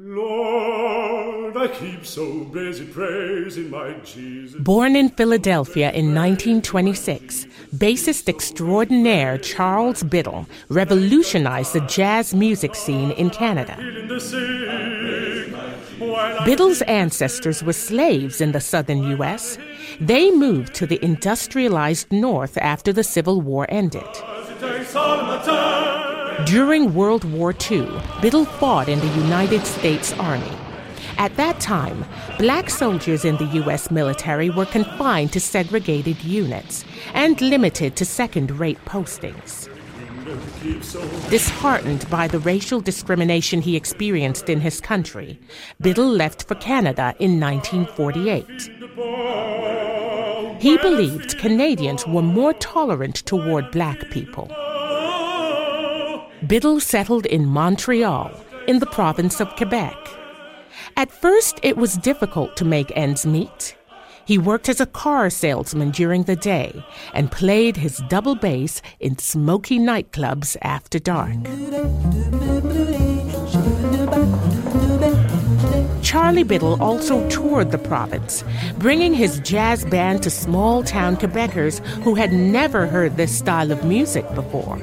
Lord, I keep so busy praising my Jesus. Born in Philadelphia in 1926, bassist extraordinaire Charles Biddle revolutionized the jazz music scene in Canada. Biddle's ancestors were slaves in the southern U.S. They moved to the industrialized North after the Civil War ended. During World War II, Biddle fought in the United States Army. At that time, black soldiers in the U.S. military were confined to segregated units and limited to second rate postings. Disheartened by the racial discrimination he experienced in his country, Biddle left for Canada in 1948. He believed Canadians were more tolerant toward black people. Biddle settled in Montreal, in the province of Quebec. At first, it was difficult to make ends meet. He worked as a car salesman during the day and played his double bass in smoky nightclubs after dark. Charlie Biddle also toured the province, bringing his jazz band to small town Quebecers who had never heard this style of music before.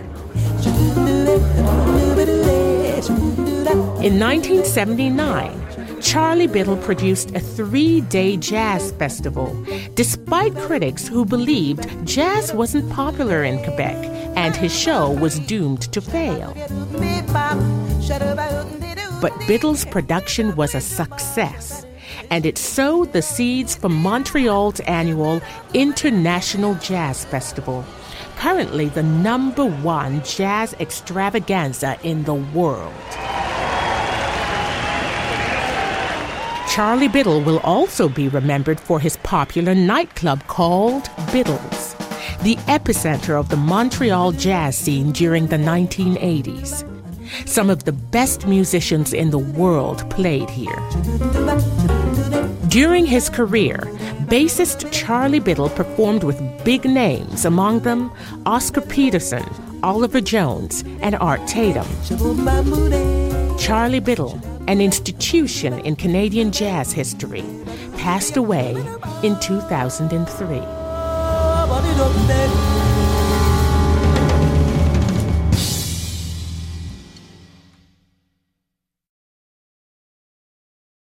In 1979, Charlie Biddle produced a three day jazz festival, despite critics who believed jazz wasn't popular in Quebec and his show was doomed to fail. But Biddle's production was a success, and it sowed the seeds for Montreal's annual International Jazz Festival, currently the number one jazz extravaganza in the world. Charlie Biddle will also be remembered for his popular nightclub called Biddle's, the epicenter of the Montreal jazz scene during the 1980s. Some of the best musicians in the world played here. During his career, bassist Charlie Biddle performed with big names, among them Oscar Peterson, Oliver Jones, and Art Tatum. Charlie Biddle, an institution in Canadian jazz history, passed away in 2003.